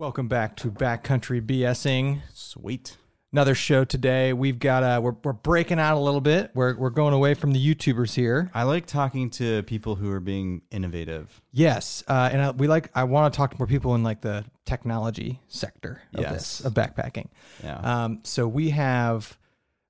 Welcome back to Backcountry BSing. Sweet. Another show today. We've got uh we're we're breaking out a little bit. We're we're going away from the YouTubers here. I like talking to people who are being innovative. Yes, uh, and I, we like. I want to talk to more people in like the technology sector of Yes. this of backpacking. Yeah. Um, so we have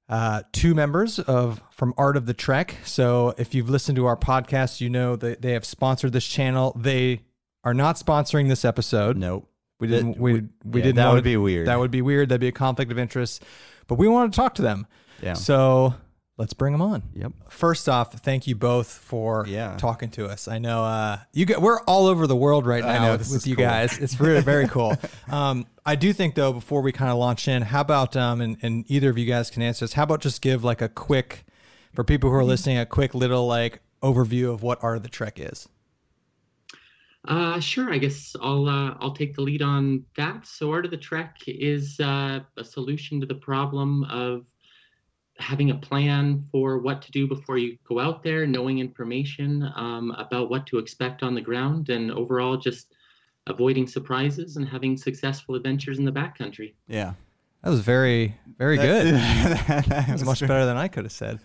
uh, two members of from Art of the Trek. So if you've listened to our podcast, you know that they have sponsored this channel. They are not sponsoring this episode. nope. We didn't. That- we we yeah, didn't. that would be weird. That would be weird. That'd be a conflict of interest. But we want to talk to them. Yeah. So let's bring them on. Yep. First off, thank you both for Yeah. talking to us. I know uh, you get we're all over the world right now know, with, with you cool. guys. It's really very cool. Um, I do think though, before we kind of launch in, how about um, and, and either of you guys can answer this. How about just give like a quick for people who are listening, a quick little like overview of what Art of the Trek is. Uh, sure. I guess I'll uh, I'll take the lead on that. So, Art of the Trek is uh, a solution to the problem of having a plan for what to do before you go out there, knowing information um, about what to expect on the ground, and overall just avoiding surprises and having successful adventures in the backcountry. Yeah. That was very very good. that was much better than I could have said.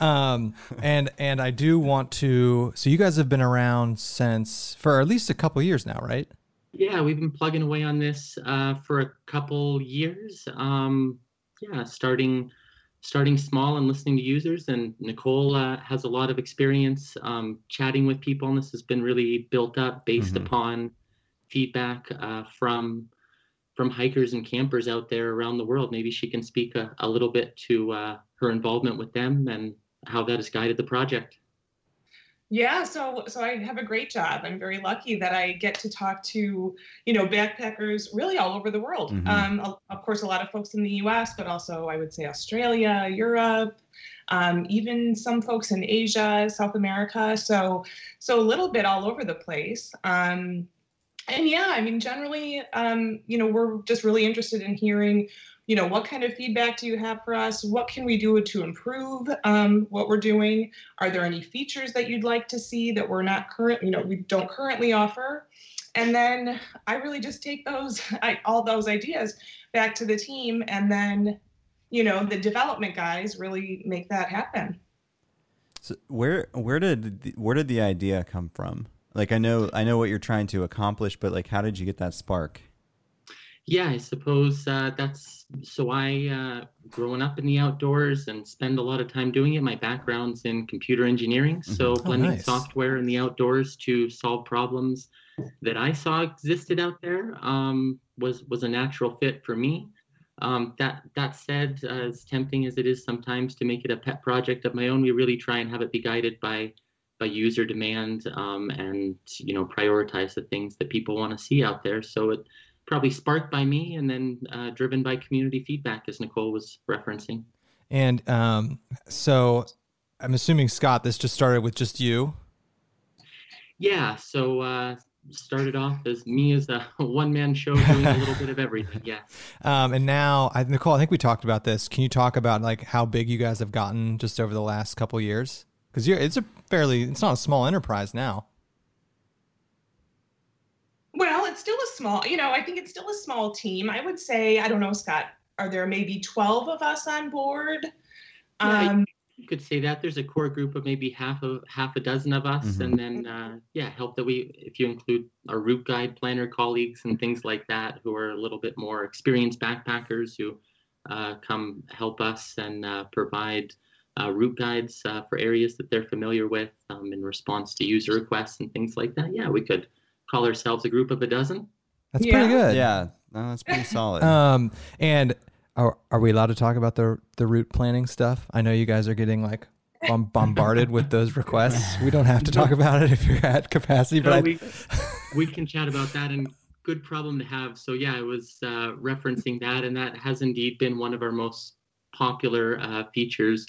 Um, and and I do want to. So you guys have been around since for at least a couple years now, right? Yeah, we've been plugging away on this uh, for a couple years. Um, yeah, starting starting small and listening to users. And Nicole uh, has a lot of experience um, chatting with people, and this has been really built up based Mhm. upon feedback uh, from from hikers and campers out there around the world. Maybe she can speak a, a little bit to uh, her involvement with them and how that has guided the project. Yeah, so so I have a great job. I'm very lucky that I get to talk to, you know, backpackers really all over the world. Mhm. Um, of- of course, a lot of folks in the U.S., but also I would say Australia, Europe, um, even some folks in Asia, South America. So so a little bit all over the place. Um, and yeah, I mean, generally, um, you know, we're just really interested in hearing, you know, what kind of feedback do you have for us? What can we do to improve um, what we're doing? Are there any features that you'd like to see that we're not current, you know, we don't currently offer? And then I really just take those, I, all those ideas back to the team, and then, you know, the development guys really make that happen. So where where did the, where did the idea come from? Like I know I know what you're trying to accomplish, but like how did you get that spark? Yeah, I suppose uh, that's so. I, uh, growing up in the outdoors and spend a lot of time doing it. My background's in computer engineering, so Oh, blending nice. software in the outdoors to solve problems that I saw existed out there um, was was a natural fit for me. Um, that that said, as tempting as it is sometimes to make it a pet project of my own, we really try and have it be guided by by user demand um, and you know prioritize the things that people want to see out there. So it probably sparked by me and then uh, driven by community feedback, as Nicole was referencing. And um, so I'm assuming Scott, this just started with just you. Yeah, so uh, started off as me as a one man show doing a little bit of everything. Yes. Um, and now, I, Nicole, I think we talked about this. Can you talk about like how big you guys have gotten just over the last couple years? Because you're it's a fairly, it's not a small enterprise now. Well, it's still a small, you know, I think it's still a small team. I would say, I don't know, Scott, are there maybe 12 of us on board? Yeah, Um, You could say that there's a core group of maybe half of half a dozen of us, Mhm. and then uh, yeah, help that we if you include our route guide planner colleagues and things like that, who are a little bit more experienced backpackers who uh, come help us and uh, provide uh, route guides uh, for areas that they're familiar with um, in response to user requests and things like that. Yeah, we could call ourselves a group of a dozen. That's Yeah. pretty good. Yeah, no, that's pretty solid. Um, and are, are we allowed to talk about the the route planning stuff? I know you guys are getting like bom- bombarded with those requests. We don't have to talk about it if you're at capacity, but No, we, we can chat about that and good problem to have. So yeah, I was uh, referencing that, and that has indeed been one of our most popular uh, features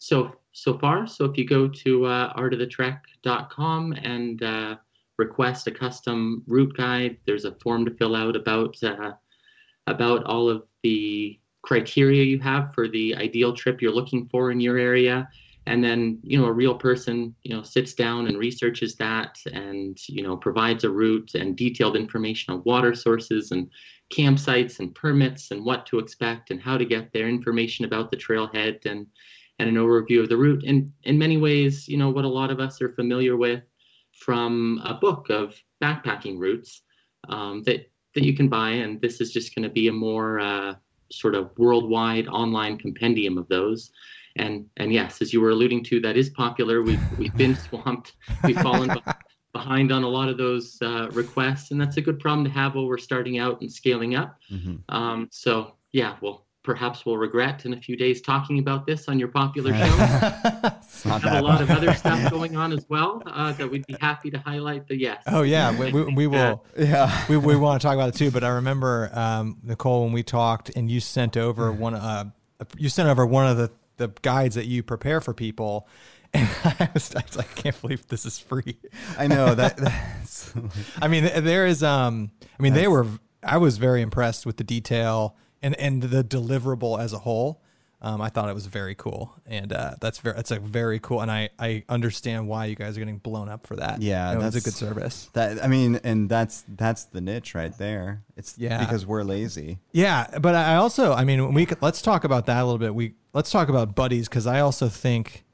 so so far. So if you go to uh, artofthetrek.com and uh, request a custom route guide, there's a form to fill out about uh, about all of the criteria you have for the ideal trip you're looking for in your area. and then you know a real person you know sits down and researches that and you know provides a route and detailed information on water sources and campsites and permits and what to expect and how to get there information about the trailhead and and an overview of the route and in many ways you know what a lot of us are familiar with from a book of backpacking routes um, that that you can buy and this is just going to be a more uh, sort of worldwide online compendium of those and and yes, as you were alluding to, that is popular. We've we've been swamped. We've fallen behind on a lot of those uh, requests, and that's a good problem to have while we're starting out and scaling up. Mm-hmm. Um, so yeah, well, perhaps we'll regret in a few days talking about this on your popular show. have a lot of other stuff going on as well uh, that we'd be happy to highlight. But yes. Oh yeah, we, we, we will. yeah, we, we want to talk about it too. But I remember um, Nicole when we talked, and you sent over one. Uh, you sent over one of the the guides that you prepare for people. And I was, I was like, I can't believe this is free. I know that. That's, I mean, there is. Um, I mean, they were. I was very impressed with the detail and and the deliverable as a whole. Um, I thought it was very cool, and uh, that's very that's a very cool, and I I understand why you guys are getting blown up for that. Yeah, that's a good service. That I mean, and that's that's the niche right there. It's yeah because we're lazy. Yeah, but I also I mean we could, let's talk about that a little bit. We let's talk about buddies because I also think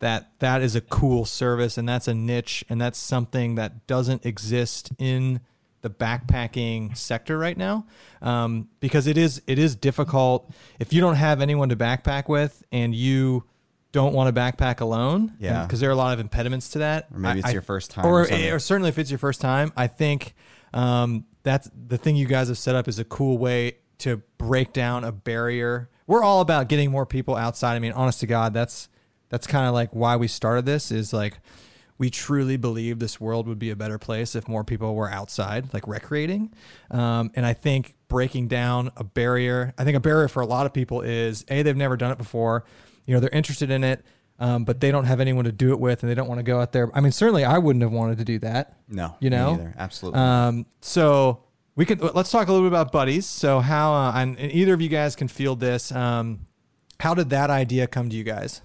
that that is a cool service and that's a niche and that's something that doesn't exist in the backpacking sector right now um, because it is it is difficult. If you don't have anyone to backpack with and you don't want to backpack alone yeah. because there are a lot of impediments to that or maybe it's I, your first time or, or, or, certainly if it's your first time i think um, that's the thing you guys have set up is a cool way to break down a barrier. We're all about getting more people outside. I mean, honest to God, that's that's kind of like why we started this is like we truly believe this world would be a better place if more people were outside, like recreating. Um, and I think breaking down a barrier, I think a barrier for a lot of people is a they've never done it before. You know, they're interested in it, um, but they don't have anyone to do it with, and they don't want to go out there. I mean, certainly I wouldn't have wanted to do that. No, you know, absolutely. Um, so we can let's talk a little bit about buddies. So how uh, and, and, either of you guys can field this. Um, how did that idea come to you guys?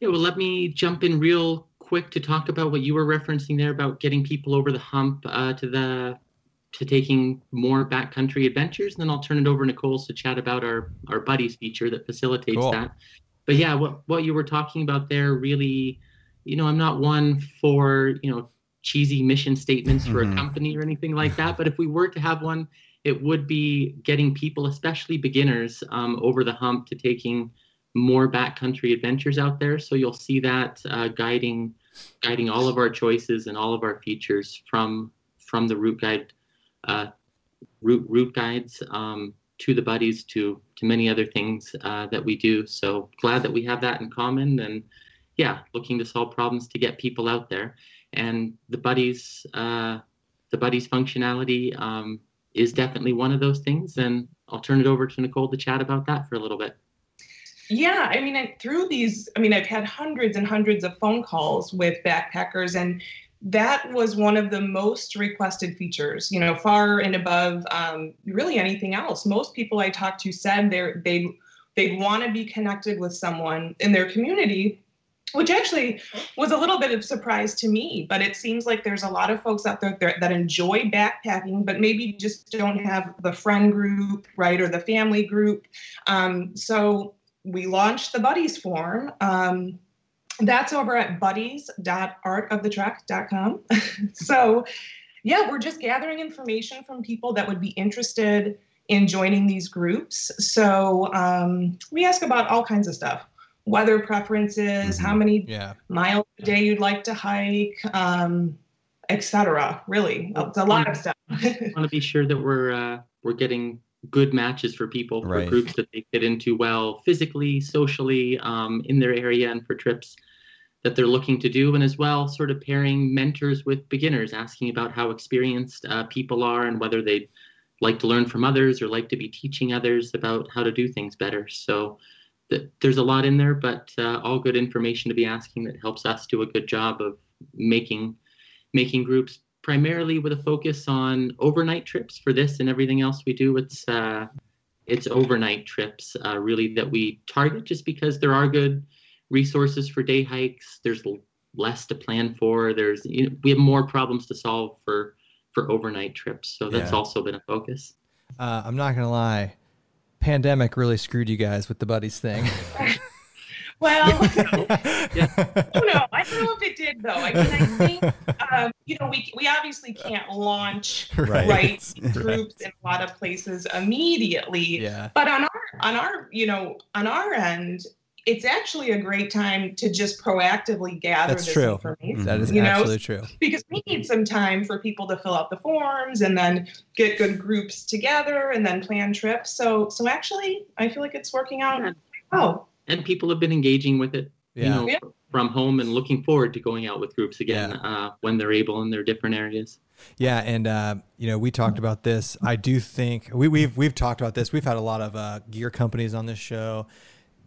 Yeah, well, let me jump in real quick to talk about what you were referencing there about getting people over the hump uh, to the to taking more backcountry adventures, and then I'll turn it over to Nicole to chat about our our buddies feature that facilitates cool. that. But yeah, what what you were talking about there really, you know, I'm not one for you know cheesy mission statements for mm-hmm. a company or anything like that. But if we were to have one, it would be getting people, especially beginners, um, over the hump to taking more backcountry adventures out there. So you'll see that uh, guiding guiding all of our choices and all of our features from from the route guide uh, route route guides um, to the buddies to to many other things uh, that we do. So glad that we have that in common and yeah, looking to solve problems to get people out there and the buddies uh, the buddies functionality um, is definitely one of those things and i'll turn it over to nicole to chat about that for a little bit yeah i mean I, through these i mean i've had hundreds and hundreds of phone calls with backpackers and that was one of the most requested features you know far and above um, really anything else. Most people i talked to said they're they they want to be connected with someone in their community which actually was a little bit of surprise to me but it seems like there's a lot of folks out there that enjoy backpacking but maybe just don't have the friend group right or the family group. Um, so we launched the buddies form um, that's over at buddies.artofthetrek.com. so yeah we're just gathering information from people that would be interested in joining these groups so um, we ask about all kinds of stuff weather preferences, how mm-hmm. many yeah. miles a day you'd like to hike, um, etc. Really, it's a lot of stuff. I want to be sure that we're uh, we're getting good matches for people right. for groups that they fit into well physically, socially, um, in their area, and for trips that they're looking to do, and as well, sort of pairing mentors with beginners, asking about how experienced uh, people are and whether they like to learn from others or like to be teaching others about how to do things better. So there's a lot in there, but uh, all good information to be asking that helps us do a good job of making making groups primarily with a focus on overnight trips for this and everything else we do. It's uh, it's overnight trips uh, really that we target just because there are good resources for day hikes. There's less to plan for. There's you know, we have more problems to solve for for overnight trips. So that's Yeah. also been a focus. Uh, I'm not gonna lie, pandemic really screwed you guys with the buddies thing. Well, Yeah. No, I don't know if it did though. I mean, I think um, you know we we obviously can't launch Right. right groups in a lot of places immediately. yeah. But on our on our you know on our end, it's actually a great time to just proactively gather That's this true. information That is You know, absolutely true. because we need some time for people to fill out the forms and then get good groups together and then plan trips. So so actually, I feel like it's working out. Oh, And people have been engaging with it, you know, Yeah. from home and looking forward to going out with groups again Yeah. uh, when they're able in their different areas. Yeah, and uh, you know we talked about this. I do think we, we've we've talked about this. We've had a lot of uh, gear companies on this show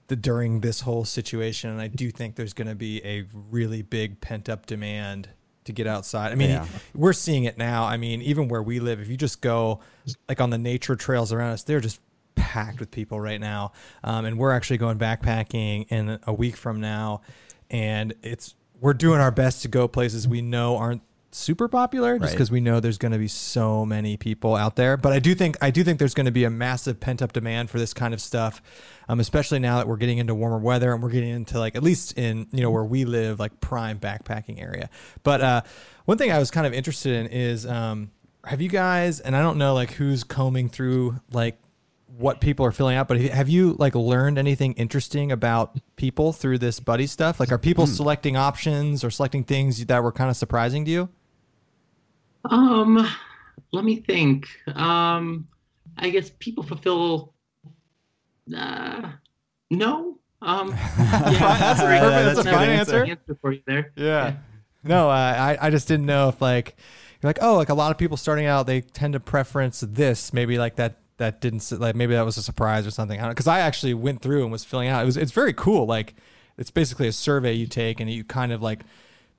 the, during this whole situation, and I do think there's going to be a really big pent up demand to get outside. I mean, Yeah. we're seeing it now. I mean, even where we live, if you just go like on the nature trails around us, they're just packed with people right now. Um, and we're actually going backpacking in a week from now, and it's we're doing our best to go places we know aren't super popular just Right. because we know there's going to be so many people out there but i do think i do think there's going to be a massive pent up demand for this kind of stuff um, especially now that we're getting into warmer weather and we're getting into like at least in you know where we live like prime backpacking area but uh, one thing i was kind of interested in is um, have you guys and i don't know like who's combing through like what people are filling out but have you like learned anything interesting about people through this buddy stuff like are people selecting options or selecting things that were kind of surprising to you Um, let me think. Um, I guess people fulfill. Uh, no. Um, yeah, That's a perfect- that's a fine answer. answer for you there. Yeah. No, uh, I I just didn't know if like you're like oh like a lot of people starting out they tend to preference this maybe like that that didn't s- like maybe that was a surprise or something I don't because I actually went through and was filling out it was it's very cool like it's basically a survey you take and you kind of like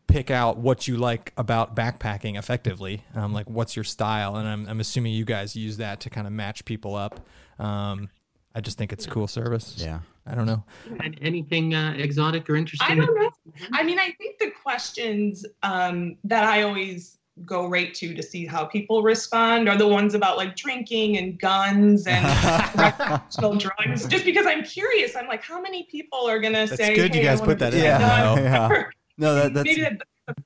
pick out what you like about backpacking effectively um, like what's your style and I'm, I'm assuming you guys use that to kind of match people up um, I just think it's a cool service Yeah. I don't know And anything uh, exotic or interesting? I don't know. I mean, I think the questions um, that I always go right to to see how people respond are the ones about like drinking and guns and recreational drugs. Just because I'm curious, I'm like, how many people are gonna That's say, good you "Hey, I guys wanna put that in. Yeah. Yeah. No, that, that's Maybe that's a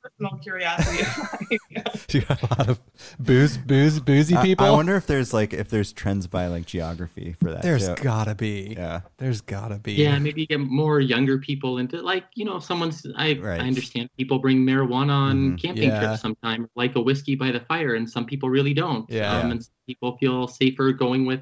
personal curiosity. of you got a lot of booze booze boozy people I, wonder if there's like if there's trends by like geography for that. There's too. gotta be. yeah. There's gotta be. Yeah, maybe get more younger people into like you know someone's. I Right. I understand people bring marijuana on Mhm. camping Yeah. trips sometime, like a whiskey by the fire, and some people really don't. Yeah. Um, and some people feel safer going with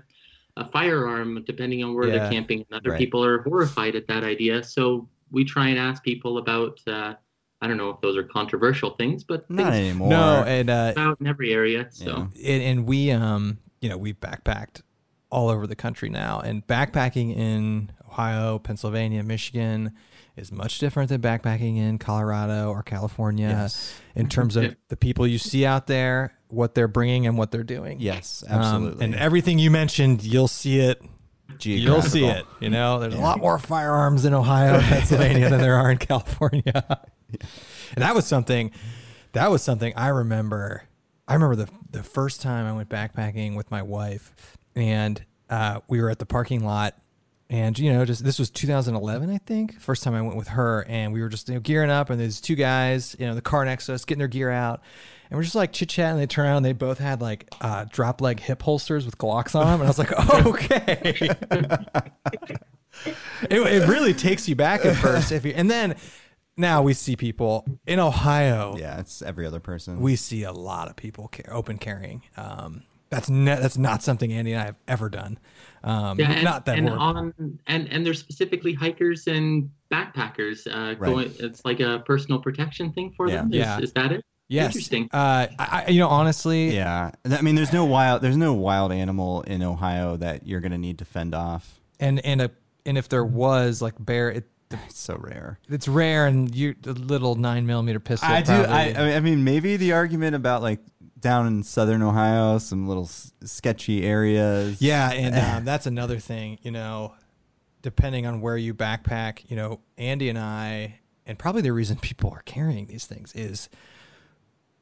a firearm depending on where Yeah. they're camping. And other Right. people are horrified at that idea. So we try and ask people about. Uh, I don't know if those are controversial things, but Not things anymore. No, and uh, out in every area. So. Yeah. and, and we um you know we backpacked all over the country now, and backpacking in Ohio, Pennsylvania, Michigan is much different than backpacking in Colorado or California Yes. in terms of the people you see out there, what they're bringing, and what they're doing. Yes, Um, absolutely. and everything you mentioned, you'll see it You'll see it. You know, there's a lot more firearms in Ohio and Pennsylvania than there are in California. And that was something. That was something I remember. I remember the the first time I went backpacking with my wife, and uh, we were at the parking lot, and you know, just this was 2011, I think. First time I went with her, and we were just you know, gearing up, and there's two guys, you know, the car next to us, getting their gear out. And we're just like chit chatting. They turn around. And they both had like uh, drop leg hip holsters with Glocks on them, and I was like, "Okay." it, it really takes you back at first. If you, and then now we see people in Ohio. Yeah, it's every other person. We see a lot of people ca- open carrying. Um, that's ne- that's not something Andy and I have ever done. Um, Yeah, and, not that and we're- on and and there's specifically hikers and backpackers. Uh, Right. going, it's like a personal protection thing for them. Is, Yeah. is that it? Yes. interesting. Uh, I, I- you know, honestly, yeah, I mean, there's no wild, there's no wild animal in Ohio that you're gonna need to fend off. and and a and if there was like bear, it, It's so rare. it's rare, and you the little nine millimeter pistol. I do. I, I mean, maybe the argument about like down in southern Ohio, some little s- sketchy areas. Yeah, and um, that's another thing. You know, depending on where you backpack, you know, Andy and I, and probably the reason people are carrying these things is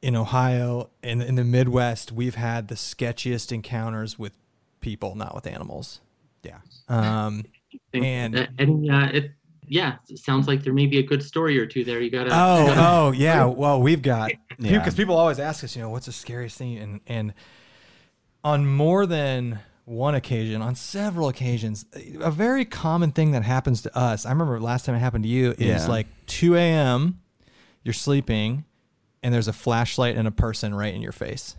in Ohio and in the Midwest, we've had the sketchiest encounters with people, not with animals. Yeah. Um, And- uh, and uh, it yeah, it sounds like there may be a good story or two there. You gotta. Oh, gotta- oh, yeah. Well, we've got Yeah. because people always ask us, you know, what's the scariest thing, and and on more than one occasion, on several occasions, a very common thing that happens to us. I remember last time it happened to you is Yeah. like 2 a.m. You're sleeping, and there's a flashlight and a person right in your face.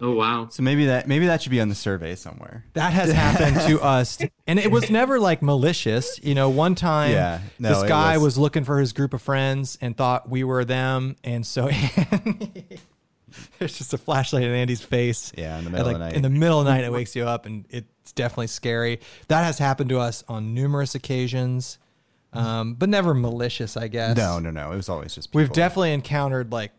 Oh wow. So maybe that maybe that should be on the survey somewhere. That has happened to us, and it was never like malicious. You know, one time, Yeah, no, this guy was- was... looking for his group of friends and thought we were them, and so there's just a flashlight in Andy's face. Yeah, in the middle like, of the night. In the middle of the night, it wakes you up, and it's definitely scary. That has happened to us on numerous occasions, um, but never malicious, I guess. no, no, no. It was always just people. We've definitely encountered like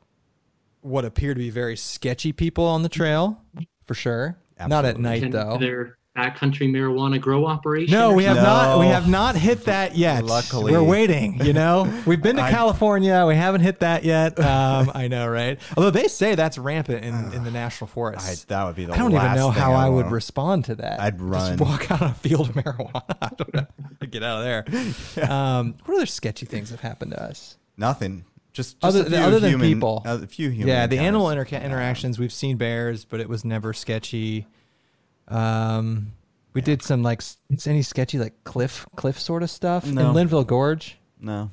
what appear to be very sketchy people on the trail, for sure. Not at night And though. their backcountry marijuana grow operation. No, we have No. not. We have not hit that yet. Luckily. we're waiting. You know, we've been to I- California. We haven't hit that yet. Um, I know, right? Although they say that's rampant in, in the national I, that would be the I, don't even know how I would respond to that. I'd run. Just walk out on a field of marijuana. I don't know. I'd get out of there. Um, what other sketchy things have happened to us? Nothing. Just, just Other- a few other than people. A few human. yeah, the animal encounters. inter- interactions we've seen bears, but it was never sketchy. Um, we did some like s- any sketchy like cliff cliff sort of stuff No. in Linville Gorge. No,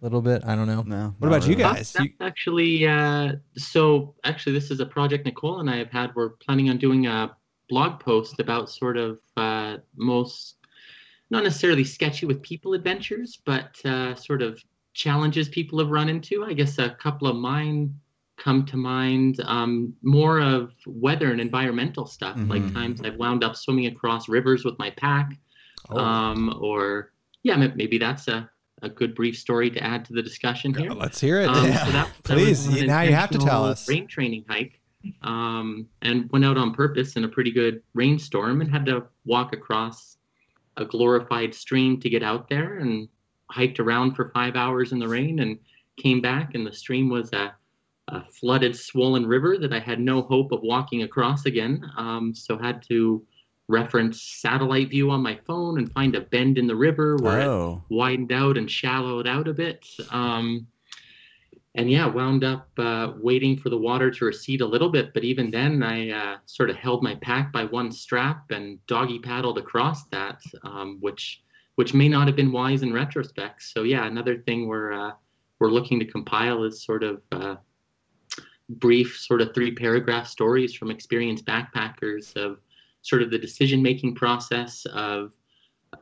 A little bit, I don't know. no. What not about you guys? That's You- actually uh, so. Actually, this is a project Nicole and I have had. We're planning on doing a blog post about sort of uh, most, not necessarily sketchy with people adventures, but uh, sort of challenges people have run into. I guess a couple of mine come to mind. Um, more of weather and environmental stuff, like Mhm. times I've wound up swimming across rivers with my pack, Oh. um, or yeah, maybe that's a, a good brief story to add to the discussion here. Let's hear it. Um, Yeah. so that, that Please, was an you- now you have to tell us. Rain training hike, um, and went out on purpose in a pretty good rainstorm and had to walk across a glorified stream to get out there and hiked around for five hours in the rain and came back and the stream was a, a flooded, swollen river that I had no hope of walking across again. Um, so had to reference satellite view on my phone and find a bend in the river where it Oh, widened out and shallowed out a bit. Um, and yeah, wound up uh, waiting for the water to recede a little bit. But even then, I uh, sort of held my pack by one strap and doggy paddled across that, um, which which may not have been wise in retrospect. So yeah, another thing we're uh, we're looking to compile is sort of uh, brief, sort of three paragraph stories from experienced backpackers of sort of the decision making process of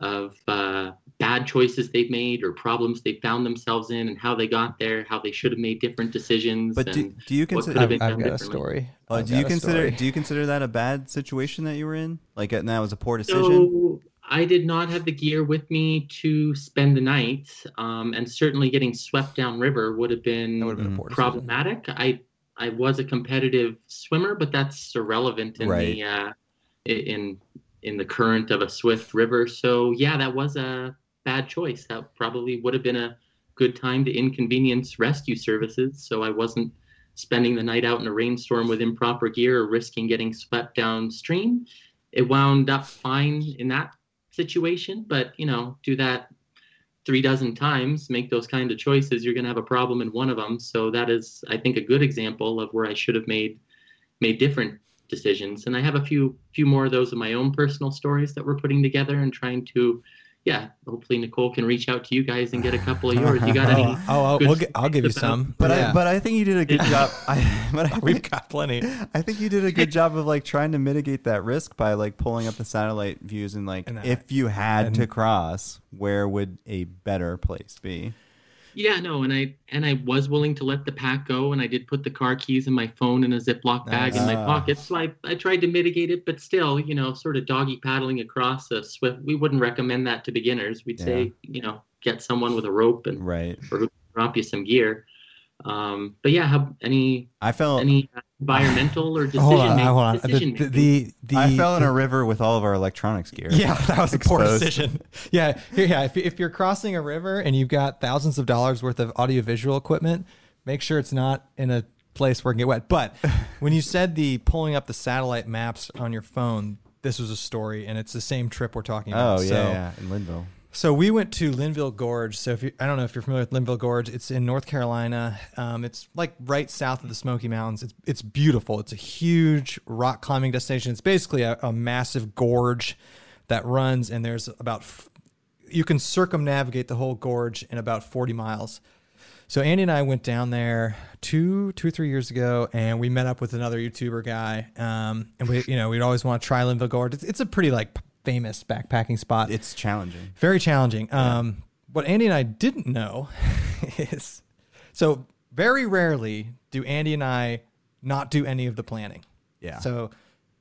of uh, bad choices they've made or problems they found themselves in and how they got there, how they should have made different decisions. but do, do you consider? could I've, I've got a differently. story. Oh, I've do you consider? story. Do you consider that a bad situation that you were in? Like, and that was a poor decision. So I did not have the gear with me to spend the night, um, and certainly getting swept downriver would have been would have been a poor decision. problematic. I I was a competitive swimmer, but that's irrelevant in Right. the uh, in in the current of a swift river. So yeah, that was a bad choice. That probably would have been a good time to inconvenience rescue services. So I wasn't spending the night out in a rainstorm with improper gear or risking getting swept downstream. It wound up fine in that situation, but you know, do that three dozen times, make those kind of choices, you're going to have a problem in one of them. So that is, I think, a good example of where I should have made made different decisions. And I have a few few more of those of my own personal stories that we're putting together and trying to, yeah, hopefully Nicole can reach out to you guys and get a couple of yours. You got any? Oh, oh, oh, we'll get, I'll give you about- some. But yeah. I, but I think you did a good job. I, but I we've think, got plenty. I think you did a good job of like trying to mitigate that risk by like pulling up the satellite views and like And, uh, if you had and- to cross, where would a better place be? Yeah, no, and I and I was willing to let the pack go, and I did put the car keys and my phone in a Ziploc bag in my pocket. So I, I tried to mitigate it, but still, you know, sort of doggy paddling across a swift. We wouldn't recommend that to beginners. We'd say, you know, get someone with a rope and Right. or drop you some gear. Um, but yeah, how, any I felt any uh, environmental or decision hold on, making. hold on. Decision The, making. the, the, I fell in a river with all of our electronics gear. Yeah, that was a poor Exposed. decision. Yeah, yeah. If, if you're crossing a river and you've got thousands of dollars worth of audiovisual equipment, make sure it's not in a place where it can get wet. But when you said the pulling up the satellite maps on your phone, this was a story, and it's the same trip we're talking about. Oh yeah, So- yeah, in Linville. So we went to Linville Gorge. So if you, I don't know if you're familiar with Linville Gorge, it's in North Carolina. Um, it's like right south of the Smoky Mountains. It's it's beautiful. It's a huge rock climbing destination. It's basically a, a massive gorge that runs, and there's about f- you can circumnavigate the whole gorge in about 40 miles. So Andy and I went down there two, two, three years ago, and we met up with another YouTuber guy. Um, and we, you know, we'd always want to try Linville Gorge. It's, it's a pretty like famous backpacking spot. It's challenging. Very challenging. Um, what Andy and I didn't know is so very rarely do Andy and I not do any of the planning. Yeah. So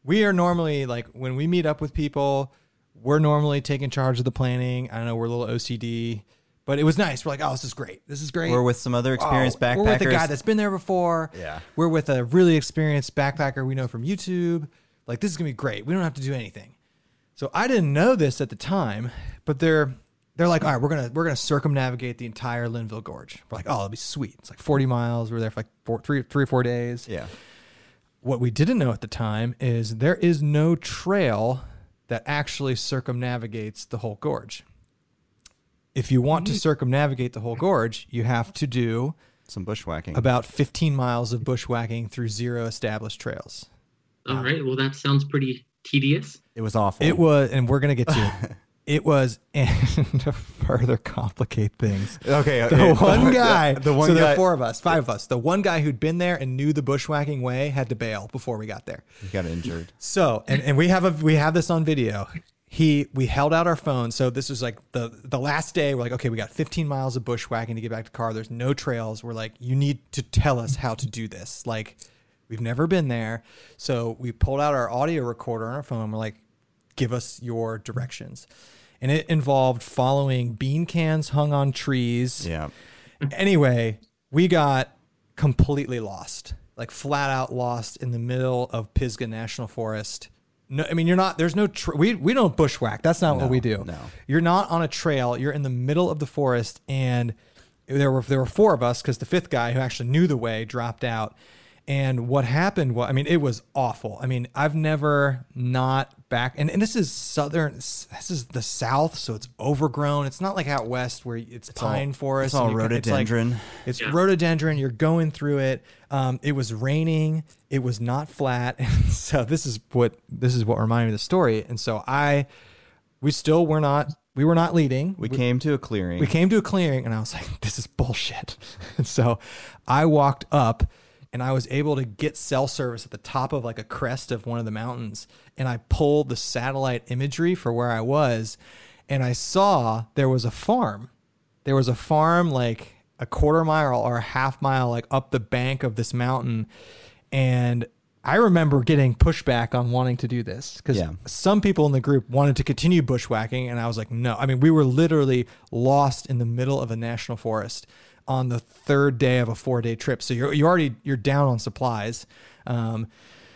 we are normally like when we meet up with people, we're normally taking charge of the planning. I don't know, we're a little OCD, but it was nice. We're like, oh, this is great. This is great. We're with some other experienced Oh, backpackers. We're with a guy that's been there before. Yeah. We're with a really experienced backpacker we know from YouTube. Like this is gonna be great. We don't have to do anything. So I didn't know this at the time, but they're they're like, all right, we're gonna we're gonna circumnavigate the entire Linville Gorge. We're like, oh, it'll be sweet. It's like 40 miles. We're there for like four, three, three or four days. yeah. What we didn't know at the time is there is no trail that actually circumnavigates the whole gorge. If you want to circumnavigate the whole gorge, you have to do Some bushwhacking. about 15 miles of bushwhacking through zero established trails. All um, right. Well, that sounds pretty tedious. it was awful. It was, and we're gonna get to it. It was, and to further complicate things, okay. the okay. one guy, The one so there guy. are four of us, five of us. The one guy who'd been there and knew the bushwhacking way had to bail before we got there. He got injured. So, and, and we have a we have this on video. He we held out our phones. So this was like the the last day. We're like, okay, we got 15 miles of bushwhacking to get back to car. There's no trails. We're like, you need to tell us how to do this. Like, we've never been there. So we pulled out our audio recorder on our phone. We're like, give us your directions. And it involved following bean cans hung on trees Yeah. anyway, we got completely lost, like flat out lost in the middle of Pisgah National Forest. No, I mean you're not. There's no. Tra- we we don't bushwhack. That's not what we do. no. You're not on a trail. You're in the middle of the forest, and there were there were four of us because the fifth guy who actually knew the way dropped out. And what happened was, I mean, it was awful. I mean, I've never not back, and, and this is southern, this is the south, so it's overgrown. It's not like out west where it's, pine all- forest. it's all and you can- like- rhododendron. it's Yeah. rhododendron. You're going through it. Um, it was raining. It was not flat. And so this is what this is what reminded me of the story. And so I, we still were not we were not leading. We came to a clearing. We came to a clearing, and I was like, "This is bullshit." And so I walked up, and I was able to get cell service at the top of like a crest of one of the mountains, and I pulled the satellite imagery for where I was, and I saw there was a farm. There was a farm like a quarter mile or a half mile like up the bank of this mountain, and I remember getting pushback on wanting to do this because Yeah. some people in the group wanted to continue bushwhacking, and I was like, no. I mean, we were literally lost in the middle of a national forest on the third day of a four day trip. So you're you already you're down on supplies. Um,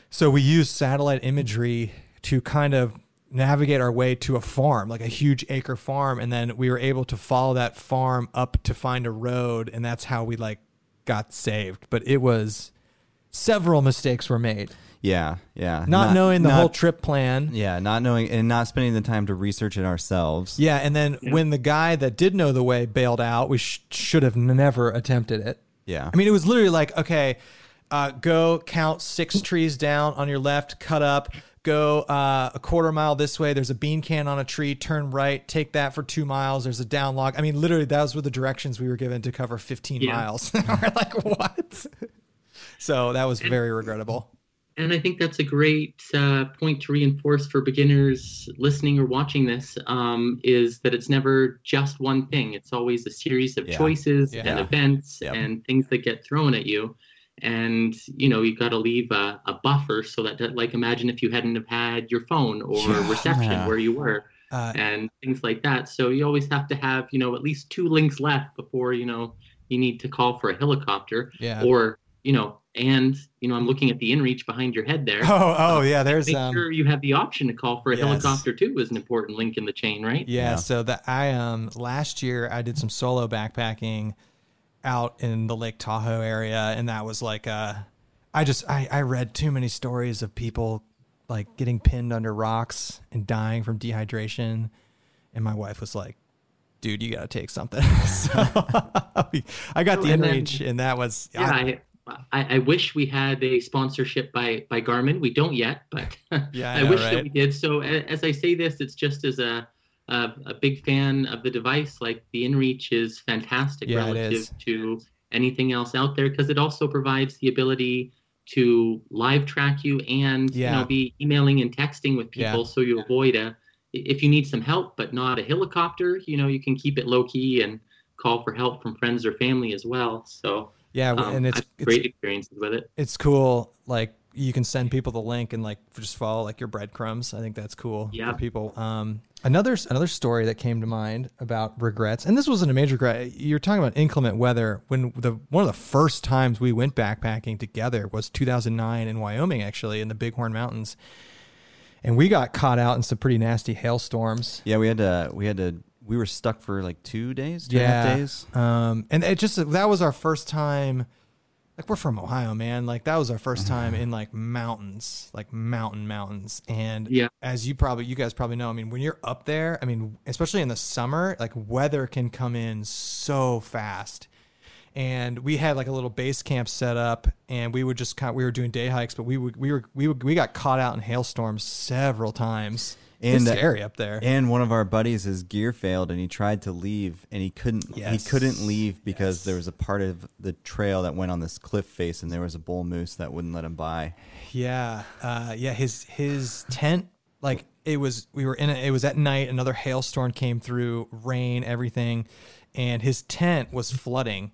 so we used satellite imagery to kind of navigate our way to a farm, like a huge acre farm, and then we were able to follow that farm up to find a road, and that's how we like got saved. But it was several mistakes were made, yeah, yeah. not, knowing the not- whole trip plan. Yeah, not knowing and not spending the time to research it ourselves. Yeah, and then when the guy that did know the way bailed out, we sh- should have never attempted it. Yeah. I mean, it was literally like, okay, uh, go count six trees down on your left, cut up, go uh, a quarter mile this way. There's a bean can on a tree, turn right, take that for two miles. There's a down log. I mean, literally, those were the directions we were given to cover 15 Yeah. miles. we're like, what? so that was very regrettable. And I think that's a great uh, point to reinforce for beginners listening or watching this um, is that it's never just one thing. It's always a series of Yeah. choices Yeah. and events Yep. and things that get thrown at you. And, you know, you've got to leave a, a buffer so that, like, imagine if you hadn't have had your phone or Yeah. reception where you were Uh, and things like that. So you always have to have, you know, at least two links left before, you know, you need to call for a helicopter yeah. or you know and you know I'm looking at the inReach behind your head there. Oh, oh yeah. There's Make um, sure you have the option to call for a yes. helicopter too is an important link in the chain, right? Yeah, Yeah. So that I um last year I did some solo backpacking out in the Lake Tahoe area, and that was like uh, I just I I read too many stories of people like getting pinned under rocks and dying from dehydration, and my wife was like. Dude, you got to take something. so I got the And then- inReach, and that was Yeah, I, I, I wish we had a sponsorship by by Garmin. We don't yet, but Yeah, I I, know, wish right? that we did. So a- as I say this, it's just as a a, a big fan of the device. Like the InReach is fantastic Yeah, relative is. to anything else out there because it also provides the ability to live track you and Yeah. you know be emailing and texting with Yeah. people so you avoid a if you need some help but not a helicopter you know you can keep it low key and call for help from friends or family as well so yeah, um, and it's I've it's great experiences with it it's cool. Like you can send people the link and like just follow like your breadcrumbs. I think that's cool Yeah. for people. Um, another another story that came to mind about regrets, and this wasn't a major regret. You're talking about inclement weather. When the one of the first times we went backpacking together was 2009 in Wyoming, actually in the Bighorn Mountains, and we got caught out in some pretty nasty hailstorms. Yeah, we had to. We had to. We were stuck for like two days, two and a half days. Um, and it just that was our first time. Like we're from Ohio, man. Like that was our first time in like mountains, like mountain mountains. And Yeah. as you probably, you guys probably know. I mean, when you're up there, I mean, especially in the summer, like weather can come in so fast. And we had like a little base camp set up, and we would just kind. we were doing day hikes, but we would we were we would, we got caught out in hailstorms several times. It's And, uh, scary up there. And one of our buddies, his gear failed, and he tried to leave, and he couldn't. Yes. He couldn't leave because Yes. there was a part of the trail that went on this cliff face, and there was a bull moose that wouldn't let him by. Yeah, uh, yeah. His his tent, like it was. We were in it. It was at night. Another hailstorm came through, rain, everything, and his tent was flooding.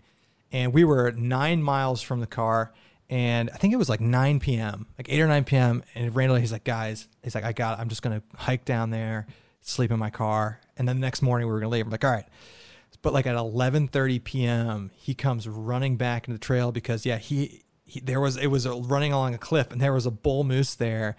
And we were nine miles from the car, and I think it was like 9 p.m., like 8 or 9 p.m. And randomly, he's like, guys, he's like, I got. It. I'm just gonna hike down there, sleep in my car, and then the next morning we were gonna leave. I'm like, all right. But like at 11:30 p.m., he comes running back into the trail because yeah, he, he there was it was running along a cliff and there was a bull moose there,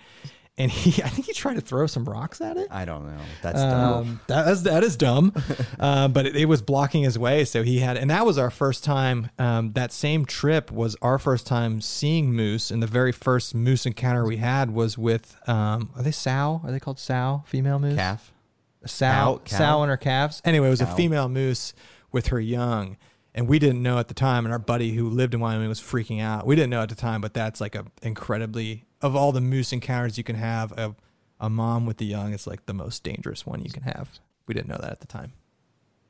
and he I think he tried to throw some rocks at it. I don't know. That's dumb. Um, that is that is dumb, um, but it, it was blocking his way. So he had, and that was our first time. Um, that same trip was our first time seeing moose, and the very first moose encounter we had was with um, are they sow? Are they called sow? Female moose? Calf. sow, Cow- cow? sow and her calves. Anyway, it was a female moose with her young, and we didn't know at the time. And our buddy who lived in Wyoming was freaking out. We didn't know at the time, but that's like a incredibly of all the moose encounters you can have. A, a mom with the young is like the most dangerous one you can have. We didn't know that at the time,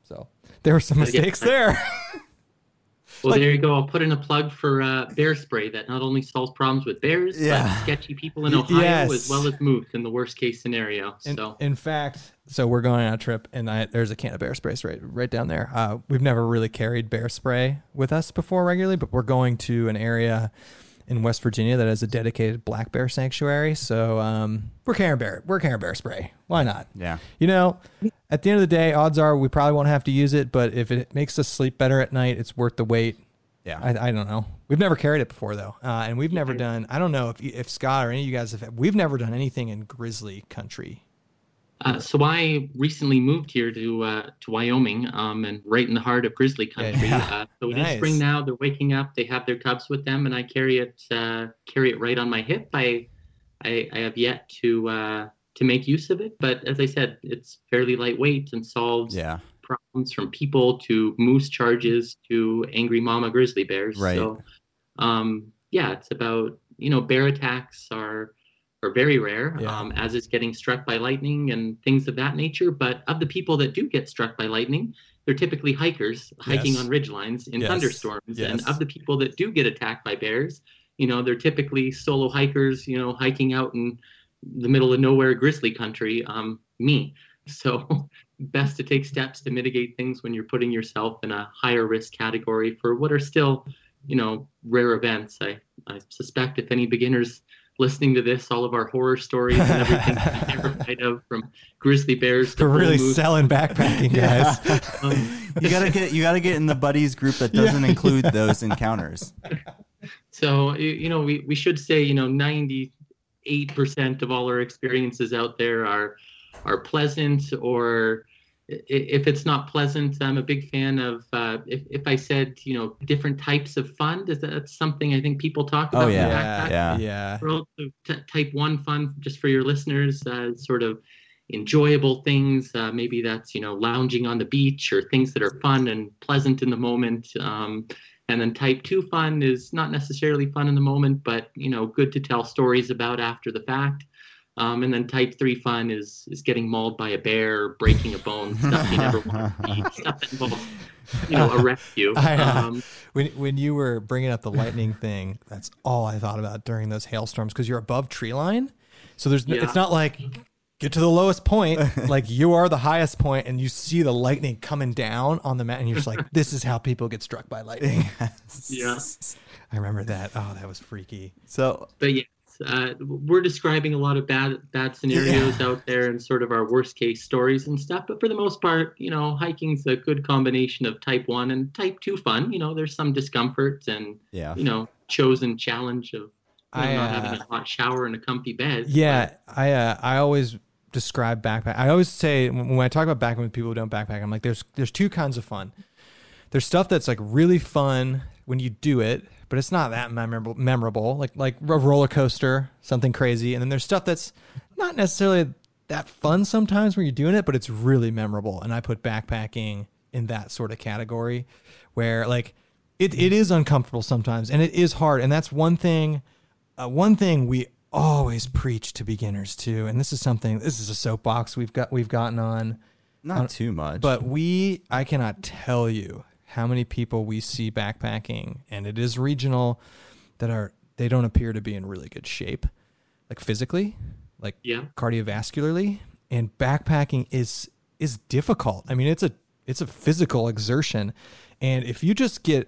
so there were some Yeah. mistakes there. Well, Like- there you go. I'll put in a plug for uh, bear spray that not only solves problems with bears, Yeah. but sketchy people in Ohio yes. as well as moose in the worst case scenario. In, so in fact, so we're going on a trip, and I, there's a can of bear spray right right down there. Uh, we've never really carried bear spray with us before regularly, but we're going to an area in West Virginia that has a dedicated black bear sanctuary. So um, we're carrying bear we're carrying bear spray. Why not? Yeah. You know, at the end of the day, odds are we probably won't have to use it, but if it makes us sleep better at night, it's worth the wait. Yeah. I, I don't know. We've never carried it before though, uh, and we've never done. I don't know if if Scott or any of you guys have. We've never done anything in grizzly country. Uh, so I recently moved here to uh, to Wyoming, um, and right in the heart of grizzly country. yeah. Uh, so it is Nice. spring now. They're waking up. They have their cubs with them, and I carry it uh, carry it right on my hip. I I, I have yet to uh, to make use of it, but as I said, it's fairly lightweight and solves Yeah. problems from people to moose charges to angry mama grizzly bears. Right. So, um, yeah, it's about you know bear attacks are are very rare, Yeah. um, as is getting struck by lightning and things of that nature. But of the people that do get struck by lightning, they're typically hikers hiking Yes. on ridgelines in Yes. thunderstorms. And of the people that do get attacked by bears, you know, they're typically solo hikers, you know, hiking out in the middle of nowhere grizzly country. Um, me. So best to take steps to mitigate things when you're putting yourself in a higher risk category for what are still, you know, rare events. I, I suspect if any beginners listening to this, all of our horror stories and everything we're terrified of from grizzly bears to We're really moose, selling backpacking, guys. um, You gotta get you gotta get in the buddies group that doesn't include those encounters. So y- you know, we we should say you know ninety eight percent of all our experiences out there are are pleasant or i- if it's not pleasant i'm a big fan of uh, if, if i said you know different types of fun is that something i think people talk Oh, about in yeah. Yeah. yeah. world. So t- type one fun, just for your listeners, uh, sort of enjoyable things. Uh, maybe that's you know lounging on the beach or things that are fun and pleasant in the moment. Um, and then type two fun is not necessarily fun in the moment, but you know good to tell stories about after the fact. Um, and then type three fun is is getting mauled by a bear, breaking a bone, stuff you never want to see, stuff that involves you know a rescue. I, uh, Um, When when you were bringing up the lightning thing, that's all I thought about during those hailstorms because you're above tree line, so there's no, Yeah. it's not like get to the lowest point, like you are the highest point, and you see the lightning coming down on the mountain. You're just like, this is how people get struck by lightning. Yeah. I remember that. Oh, that was freaky. So but yes, uh, we're describing a lot of bad bad scenarios out there and sort of our worst case stories and stuff. But for the most part, you know, hiking's a good combination of type one and type two fun. You know, there's some discomfort and yeah. you know chosen challenge of you know, I, not uh, having a hot shower and a comfy bed. Yeah, I uh, I always describe backpack. I always say when when I talk about backpacking with people who don't backpack, I'm like, there's there's two kinds of fun. There's stuff that's like really fun when you do it, but it's not that memorable. Memorable, like like a roller coaster, something crazy. And then there's stuff that's not necessarily that fun sometimes when you're doing it, but it's really memorable. And I put backpacking in that sort of category, where like it, it is uncomfortable sometimes, and it is hard. And that's one thing uh, one thing we always preach to beginners too, and this is something this is a soapbox we've got we've gotten on, Not too much. but we I cannot tell you how many people we see backpacking, and it is regional, that are they don't appear to be in really good shape, like physically, like Yeah. cardiovascularly, and backpacking is is difficult. I mean, it's a it's a physical exertion. And if you just get,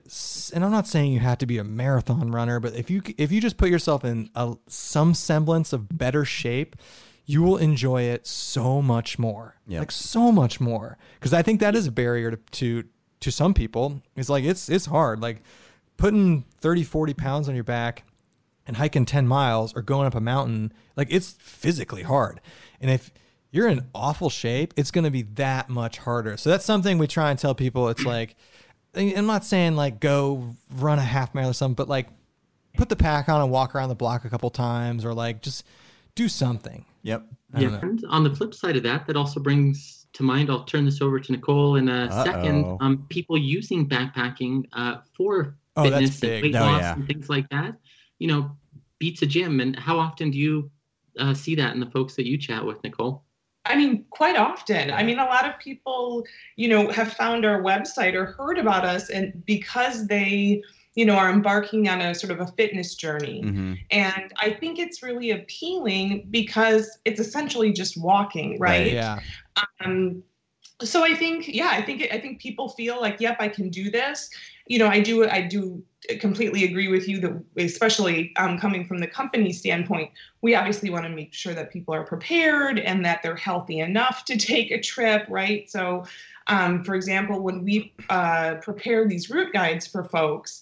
and I'm not saying you have to be a marathon runner, but if you if you just put yourself in a, some semblance of better shape, you will enjoy it so much more. Yep. Like so much more. Because I think that is a barrier to, to to some people. It's like it's it's hard. Like putting 30, 40 pounds on your back and hiking 10 miles or going up a mountain, like it's physically hard. And if you're in awful shape, it's going to be that much harder. So that's something we try and tell people. It's like, I'm not saying like go run a half mile or something, but like put the pack on and walk around the block a couple times or like just do something. yep. I don't Yeah. know. And on the flip side of that, that also brings to mind. I'll turn this over to Nicole in a Uh-oh. second. Um, people using backpacking uh, for Oh, fitness and weight Oh, loss yeah. and things like that. You know, beats a gym. And how often do you uh, see that in the folks that you chat with, Nicole? I mean, quite often. I mean, a lot of people, you know, have found our website or heard about us, and because they, you know, are embarking on a sort of a fitness journey. hmm And I think it's really appealing because it's essentially just walking, right? Right. Yeah. Um so i think yeah i think i think people feel like yep i can do this. You know i do i do completely agree with you that especially um, coming from the company standpoint we obviously want to make sure that people are prepared and that they're healthy enough to take a trip right? So um, for example when we uh, prepare these route guides for folks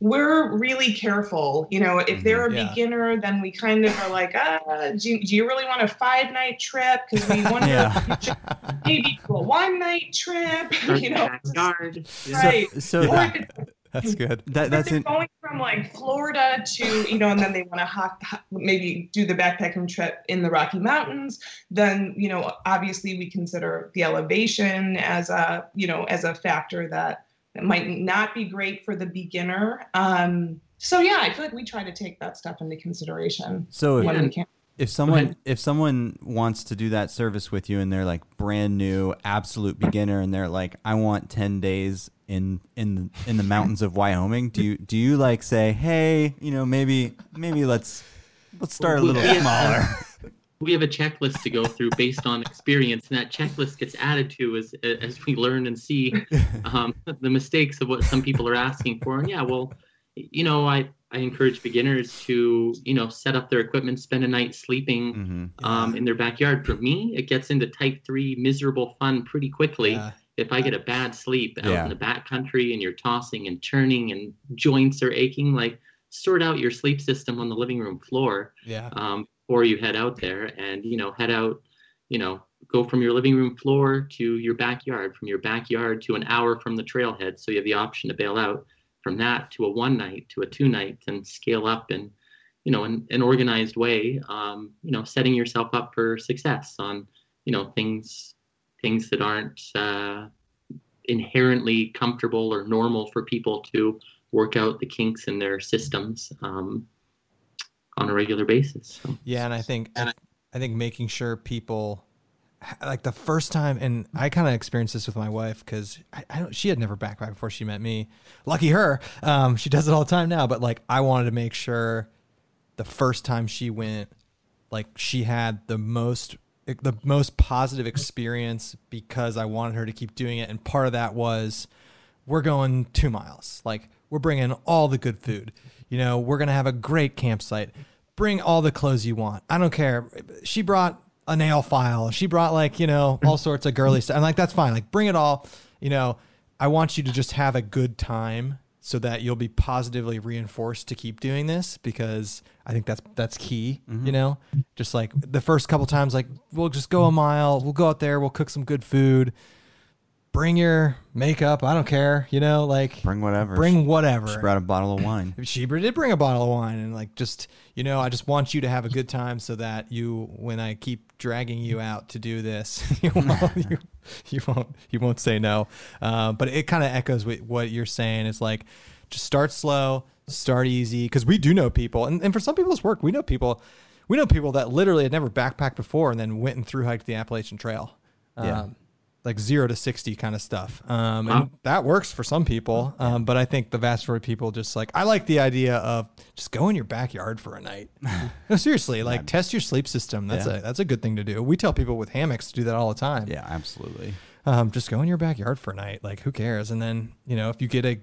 we're really careful. You know, if they're a yeah. beginner, then we kind of are like, ah, do, you- do you really want a five night trip? Because we wonder Yeah. if maybe do a one night trip. You know, backyard. Right. So Or that, That's good. that that's in, going from like Florida to, you know, and then they want to hop, hop- maybe do the backpacking trip in the Rocky Mountains, then, you know, obviously we consider the elevation as a, you know, as a factor that that might not be great for the beginner. Um, so yeah, I feel like we try to take that stuff into consideration so if, when can. if someone if someone wants to do that service with you and they're like brand new absolute beginner and they're like I want 10 days in in in the mountains of Wyoming do you do you like say hey you know maybe maybe let's let's start a little We- smaller we have a checklist to go through based on experience, and that checklist gets added to as as we learn and see um, the mistakes of what some people are asking for. And yeah, well, you know, I I encourage beginners to you know set up their equipment, spend a night sleeping. hmm Um, in their backyard. For me, it gets into type three miserable fun pretty quickly. Yeah. If I get a bad sleep out Yeah. in the back country and you're tossing and turning and joints are aching, like sort out your sleep system on the living room floor Yeah. um, before you head out there and you know head out you know go from your living room floor to your backyard from your backyard to an hour from the trailhead. So you have the option to bail out from that to a one night to a two night and scale up in you know in an organized way um, you know setting yourself up for success on you know things things that aren't uh, inherently comfortable or normal for people to work out the kinks in their systems. Um, on a regular basis. So. Yeah, and I think I, I think making sure people like the first time, and I kind of experienced this with my wife because I, I, don't. She had never backpacked before she met me. Lucky her. Um, she does it all the time now. But like, I wanted to make sure the first time she went, like she had the most the most positive experience because I wanted her to keep doing it, and part of that was we're going two miles. Like we're bringing all the good food. You know, we're gonna have a great campsite. Bring all the clothes you want. I don't care. She brought a nail file. She brought like you know all sorts of girly stuff. I'm like, that's fine. Like bring it all. You know, I want you to just have a good time so that you'll be positively reinforced to keep doing this because I think that's that's key. Mm-hmm. You know, just like the first couple times, like we'll just go a mile. We'll go out there. We'll cook some good food bring your makeup. I don't care. You know, like bring whatever. Bring whatever. She brought a bottle of wine. she did bring a bottle of wine, and like just you know, I just want you to have a good time so that you, when I keep dragging you out to do this, you won't you, you won't you won't say no. Uh, but it kind of echoes with what you're saying. It's like just start slow, start easy, because we do know people, and, and for some people it's work. We know people. We know people that literally had never backpacked before and then went and through hiked the Appalachian Trail. Yeah. Um, like zero to 60 kind of stuff. Um, and that works for some people. Um, but I think the vast majority of people just like, I like the idea of just go in your backyard for a night. no, seriously, like yeah. test your sleep system. That's yeah. a, that's a good thing to do. We tell people with hammocks to do that all the time. Yeah, absolutely. Um, just go in your backyard for a night. Like who cares? And then, you know, if you get a,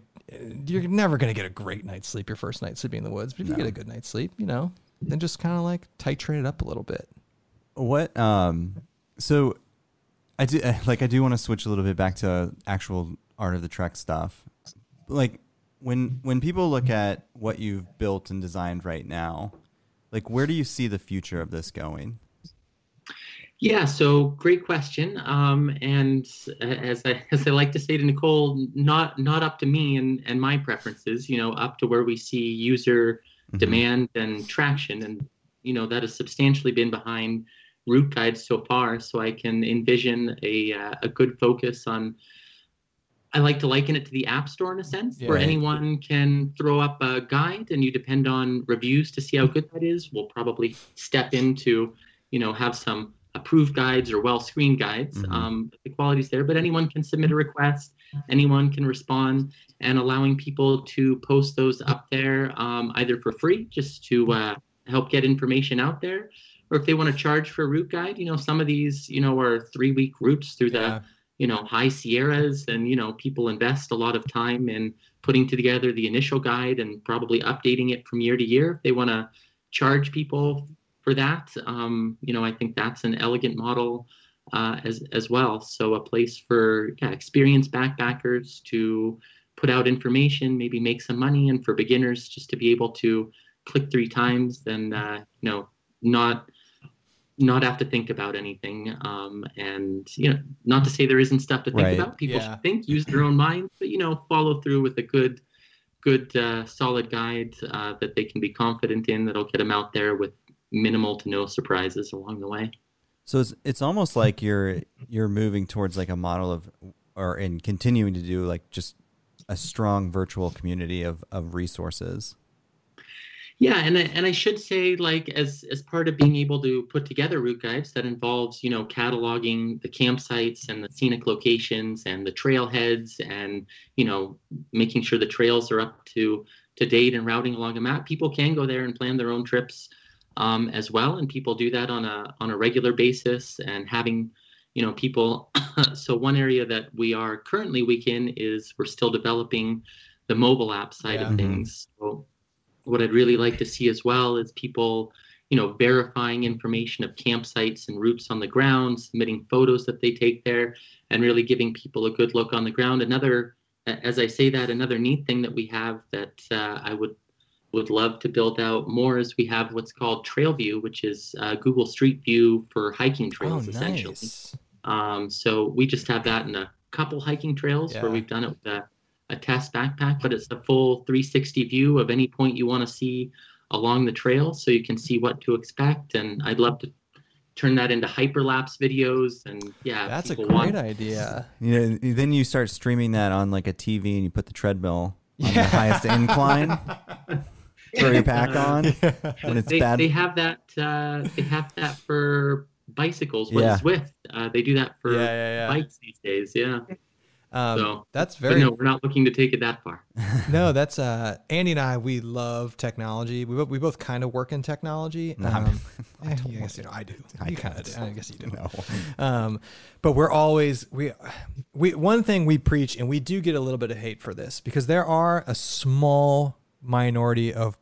you're never going to get a great night's sleep your first night sleeping in the woods, but if no. you get a good night's sleep, you know, then just kind of like titrate it up a little bit. What, um, so I do like I do want to switch a little bit back to actual art of the trek stuff. Like when when people look at what you've built and designed right now, like where do you see the future of this going? Yeah, so great question. Um, and as I as I like to say to Nicole, not not up to me and and my preferences. You know, up to where we see user mm-hmm. demand and traction, and you know that has substantially been behind route guides so far. So I can envision a, uh, a good focus on. I like to liken it to the App Store in a sense, yeah. where anyone can throw up a guide and you depend on reviews to see how good that is. We'll probably step into, you know, have some approved guides or well screened guides. Mm-hmm. Um, the quality's there, but anyone can submit a request, anyone can respond, and allowing people to post those up there um, either for free, just to uh, help get information out there, or if they want to charge for a route guide, you know, some of these, you know, are three week routes through yeah. the, you know, high Sierras, and you know, people invest a lot of time in putting together the initial guide and probably updating it from year to year. If they want to charge people for that, um, you know, I think that's an elegant model uh, as as well. So a place for yeah, experienced backpackers to put out information, maybe make some money, and for beginners just to be able to click three times, then uh, you know, not not have to think about anything. Um, and you know, not to say there isn't stuff to think right. about. People yeah. should think, use their own mind, but you know, follow through with a good, good, uh, solid guide uh, that they can be confident in. That'll get them out there with minimal to no surprises along the way. So it's it's almost like you're you're moving towards like a model of, or in continuing to do like just a strong virtual community of of resources. Yeah, and I, and I should say, like as as part of being able to put together route guides, that involves you know cataloging the campsites and the scenic locations and the trailheads, and you know making sure the trails are up to to date and routing along a map. People can go there and plan their own trips um, as well, and people do that on a on a regular basis. And having you know people, so one area that we are currently weak in is we're still developing the mobile app side yeah. of things. So what I'd really like to see as well is people, you know, verifying information of campsites and routes on the ground, submitting photos that they take there, and really giving people a good look on the ground. Another, as I say that, another neat thing that we have that uh, I would would love to build out more is we have what's called Trail View, which is uh, Google Street View for hiking Oh, trails, essentially. nice. Um, so we just have that in a couple hiking trails Yeah. where we've done it with a, a test backpack, but it's a full 360 view of any point you want to see along the trail so you can see what to expect. And I'd love to turn that into hyperlapse videos. And yeah, That's a great want- idea. You know, then you start streaming that on like a TV and you put the treadmill on the highest incline. Throw your pack on when it's they, bad. they have that uh, they have that for bicycles with Yeah. Zwift. Uh, they do that for Yeah, yeah, yeah. bikes these days. Yeah. Um, So, that's But very no, we're not looking to take it that far. No, that's uh Andy and I. We love technology. We both, we both kind of work in technology. No, I'm- Um, eh, I guess you know I do. I you kind of do. I guess you do. No. Um, but we're always we we one thing we preach, and we do get a little bit of hate for this because there are a small minority of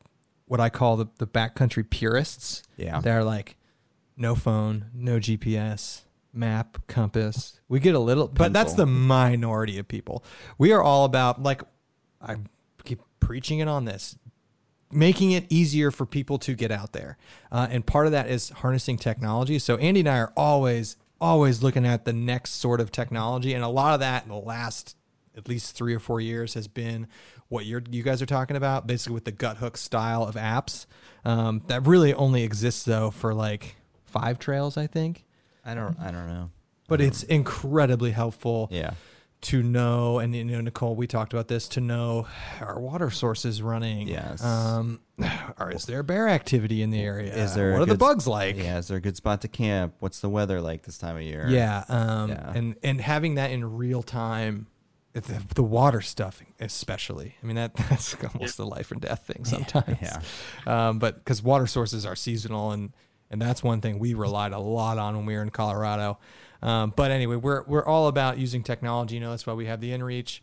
what I call the the backcountry purists. Yeah. they're like no phone, no GPS, map, compass. We get a little, but that's the minority of people. We are all about like I keep preaching it on this making it easier for people to get out there. Uh, and part of that is harnessing technology. So Andy and I are always, always looking at the next sort of technology. And a lot of that in the last at least three or four years has been what you're, you guys are talking about, basically with the Guthook style of apps. Um, that really only exists though for like five trails, I think. I don't. I don't know. But it's incredibly helpful Yeah. to know, and you know, Nicole, we talked about this to know our water sources running. Yes. Um, or is there bear activity in the area? Is there what are the bugs like? Yeah. Is there a good spot to camp? What's the weather like this time of year? Yeah. Um, Yeah. and and having that in real time. The, the water stuff, especially. I mean, that that's almost a life and death thing sometimes. yeah. Um, but because water sources are seasonal, and and that's one thing we relied a lot on when we were in Colorado. Um, but anyway, we're we're all about using technology. You know, that's why we have the InReach.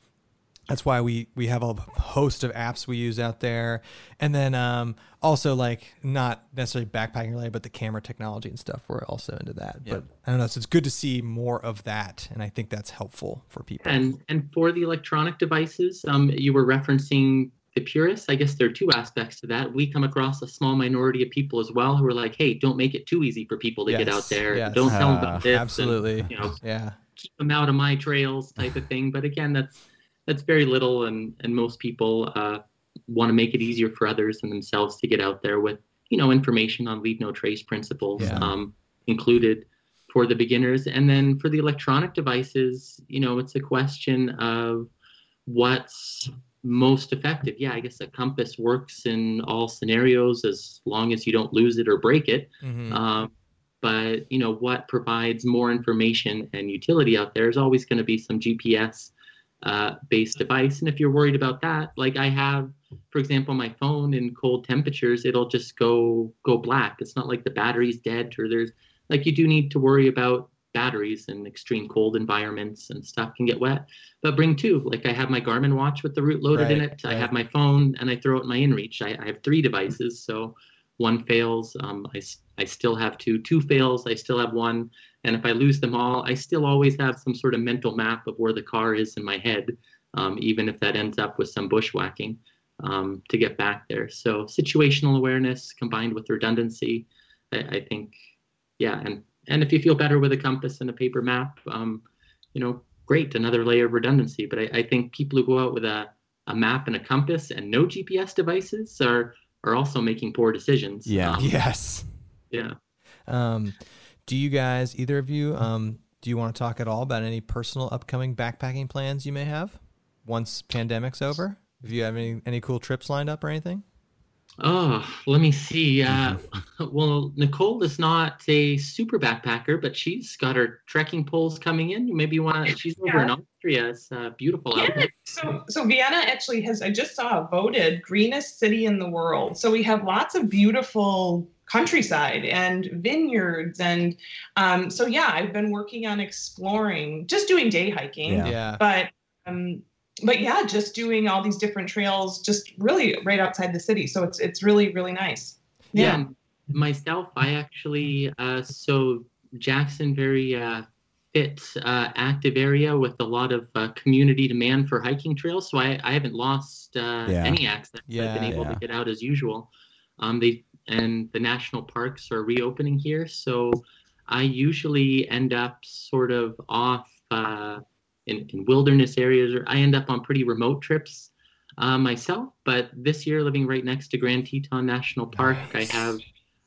That's why we we have a host of apps we use out there, and then um, also like not necessarily backpacking related, but the camera technology and stuff. We're also into that. Yep. But I don't know. So it's good to see more of that, and I think that's helpful for people. And and for the electronic devices, um, you were referencing the purists. I guess there are two aspects to that. We come across a small minority of people as well who are like, "Hey, don't make it too easy for people to get out there. yes. Don't tell them about this. and, Absolutely. you know, yeah. keep them out of my trails type of thing. But again, that's that's very little, and and most people uh, want to make it easier for others and themselves to get out there with you know information on leave no trace principles Yeah. um, included for the beginners, and then for the electronic devices, you know, it's a question of what's most effective. Yeah, I guess a compass works in all scenarios as long as you don't lose it or break it. Mhm. Um, but you know what provides more information and utility out there is always going to be some GPS uh, based device. And if you're worried about that, like I have, for example, my phone in cold temperatures, it'll just go go black. It's not like the battery's dead or there's like you do need to worry about batteries in extreme cold environments and stuff can get wet. But bring two. Like I have my Garmin watch with the route loaded in Right, it. I have my phone and I throw it in my InReach. I, I have three devices, so one fails, um, I, I still have two. Two fails, I still have one. And if I lose them all, I still always have some sort of mental map of where the car is in my head, um, even if that ends up with some bushwhacking um, to get back there. So situational awareness combined with redundancy, I, I think, yeah. And and if you feel better with a compass and a paper map, um, you know, great, another layer of redundancy. But I, I think people who go out with a, a map and a compass and no GPS devices are are also making poor decisions. Yeah. Um, Yes. yeah. Um, do you guys, either of you, um, do you want to talk at all about any personal upcoming backpacking plans you may have once pandemic's over? If you have any any cool trips lined up or anything? Oh, let me see. Uh, well, Nicole is not a super backpacker, but she's got her trekking poles coming in. Maybe you want to. She's over in Austria. It's uh, beautiful out Yeah. there. So, so Vienna actually has, I just saw voted greenest city in the world. So we have lots of beautiful countryside and vineyards. And um, so, yeah, I've been working on exploring, just doing day hiking, Yeah. Yeah. but, um, but yeah, just doing all these different trails, just really right outside the city. So it's, it's really, really nice. Yeah. Myself, I actually. Uh, so Jackson very uh, fit, uh, active area with a lot of uh, community demand for hiking trails. So I, I haven't lost uh, Yeah. any access. Yeah, I've been able yeah. to get out as usual. Um, they and the national parks are reopening here, so I usually end up sort of off uh, in, in wilderness areas, or I end up on pretty remote trips uh, myself. But this year, living right next to Grand Teton National Park, Nice. I have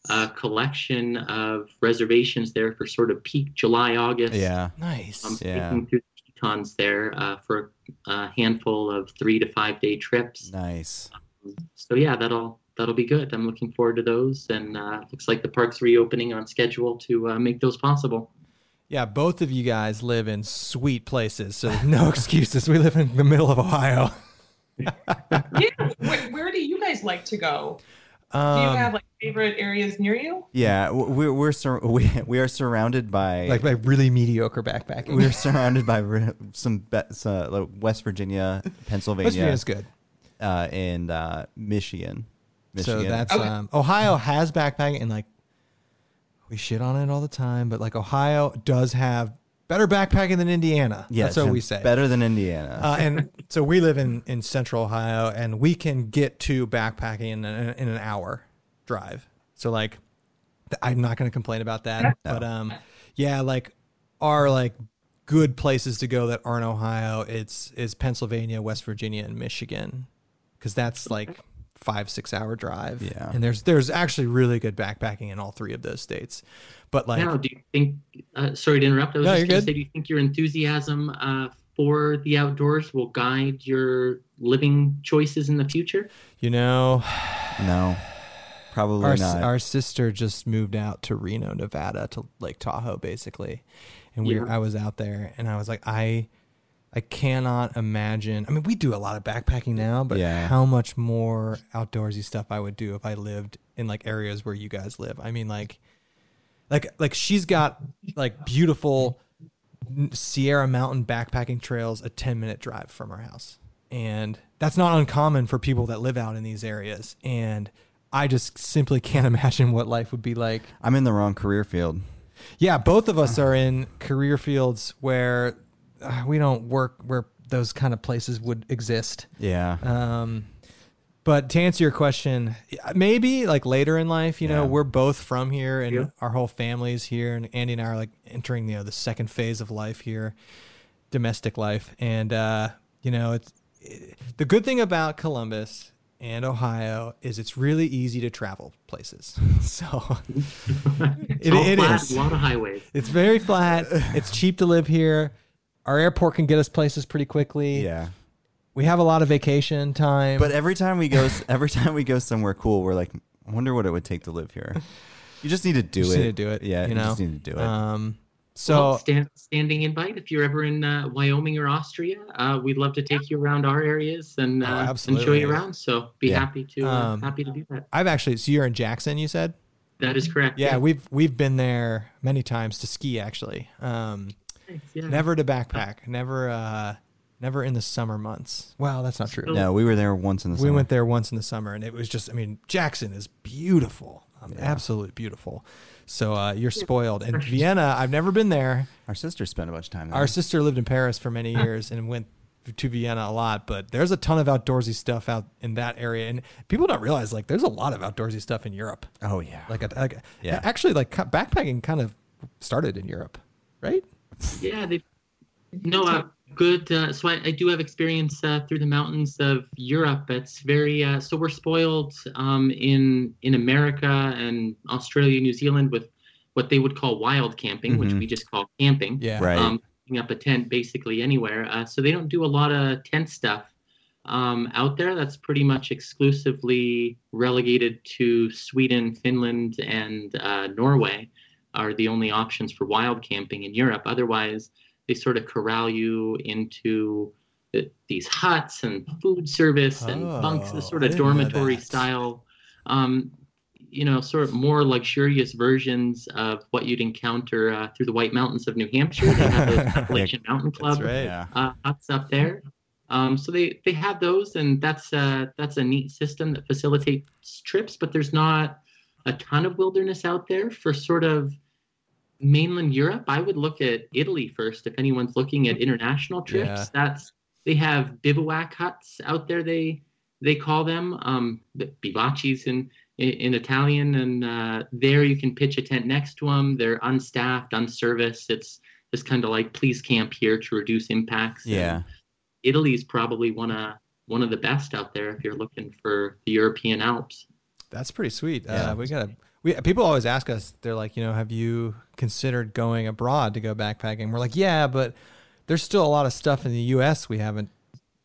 a collection of reservations there for sort of peak July, August. Yeah. Nice. I'm Yeah. taking through the Tetons there uh, for a handful of three to five day trips. Nice. So yeah, that'll that'll be good. I'm looking forward to those, and uh, looks like the park's reopening on schedule to uh, make those possible. Yeah, both of you guys live in sweet places, so no excuses. We live in the middle of Ohio. yeah. Where, where do you guys like to go? Do you Um, have like favorite areas near you? Yeah, we're we're sur- we we are surrounded by like like really mediocre backpacking. we're surrounded by re- some be- uh, like West Virginia, Pennsylvania, West Virginia's good. uh, and uh, Michigan. Michigan. So that's Okay. um, Ohio has backpacking and like we shit on it all the time, but like Ohio does have better backpacking than Indiana. yes, That's what we say. Better than Indiana. Uh, and so we live in, in central Ohio and we can get to backpacking in, an in an hour drive. So like, th- I'm not going to complain about that, but, um, yeah, like our like good places to go that aren't Ohio, it's, is Pennsylvania, West Virginia and Michigan. Cause that's like five, six hour drive. Yeah. And there's, there's actually really good backpacking in all three of those states, but like, now, do you think? Uh, sorry to interrupt. I was No, just you're going good. to say, do you think your enthusiasm uh, for the outdoors will guide your living choices in the future? you know, no, probably our, not. our sister just moved out to Reno, Nevada, to Lake Tahoe, basically, and we Yeah. I was out there, and I was like, I, I cannot imagine. I mean, we do a lot of backpacking now, but Yeah. how much more outdoorsy stuff I would do if I lived in like areas where you guys live. I mean, like, like, like she's got like beautiful Sierra Mountain backpacking trails, a ten minute drive from her house, and that's not uncommon for people that live out in these areas, and. I just simply can't imagine what life would be like. I'm in the wrong career field. Yeah, both of us are in career fields where uh, we don't work where those kind of places would exist. Yeah. Um, but to answer your question, maybe like later in life, you know, we're both from here and Yeah. our whole family's here, and Andy and I are like entering you know the second phase of life here, domestic life, and uh, you know it's it, the good thing about Columbus and Ohio is it's really easy to travel places. So it, it flat, is. a lot of highways. It's very flat. It's cheap to live here. Our airport can get us places pretty quickly. yeah. We have a lot of vacation time. But every time we go, every time we go somewhere cool, we're like, I wonder what it would take to live here. You just need to do just it. need to do it. Yeah, you you know. just need to do it. Um, Well, so stand, standing invite if you're ever in uh, Wyoming or Austria. Uh, we'd love to take you around our areas and Oh, uh, and show you around. So be Yeah. happy to uh, Um, happy to do that. I've actually. So you're in Jackson, you said? That is correct. Yeah, we've we've been there many times to ski. Actually, um, yeah. never to backpack. Never, uh, never in the summer months. Well, that's not true. So- no, we were there once in the summer. we summer. went there once in the summer, and it was just. I mean, Jackson is beautiful. Um, Yeah. Absolutely beautiful. So uh, you're spoiled. And Vienna, I've never been there. Our sister spent a bunch of time there. Our sister lived in Paris for many years and went to Vienna a lot, but there's a ton of outdoorsy stuff out in that area. And people don't realize like there's a lot of outdoorsy stuff in Europe. oh yeah. Like, a, like Yeah. actually like backpacking kind of started in Europe, right? Yeah, they no uh, good. Uh, so I, I do have experience uh, through the mountains of Europe. It's very uh, so we're spoiled um, in in America and Australia, New Zealand with what they would call wild camping, which Mhm. we just call camping. Yeah. Right. Um, putting up a tent basically anywhere. Uh, so they don't do a lot of tent stuff um, out there. That's pretty much exclusively relegated to Sweden, Finland, and uh, Norway are the only options for wild camping in Europe. Otherwise, they sort of corral you into the, these huts and food service and bunks, Oh, the sort of dormitory style. Um, you know, sort of more luxurious versions of what you'd encounter uh, through the White Mountains of New Hampshire. They have those Appalachian Mountain Club That's right. Yeah. uh, huts up there. Um, so they, they have those, and that's uh, that's a neat system that facilitates trips. But there's not a ton of wilderness out there for sort of mainland Europe, I would look at Italy first. If anyone's looking at international trips, Yeah. that's they have bivouac huts out there. They they call them um, the bivaccis in, in in Italian, and uh, there you can pitch a tent next to them. They're unstaffed, unserviced. It's just kind of like please camp here to reduce impacts. And Yeah. Italy's probably one of one of the best out there if you're looking for the European Alps. That's pretty sweet. Yeah. Uh, we gotta. We people always ask us. They're like, you know, have you considered going abroad to go backpacking? We're like, yeah, but there's still a lot of stuff in the U.S. we haven't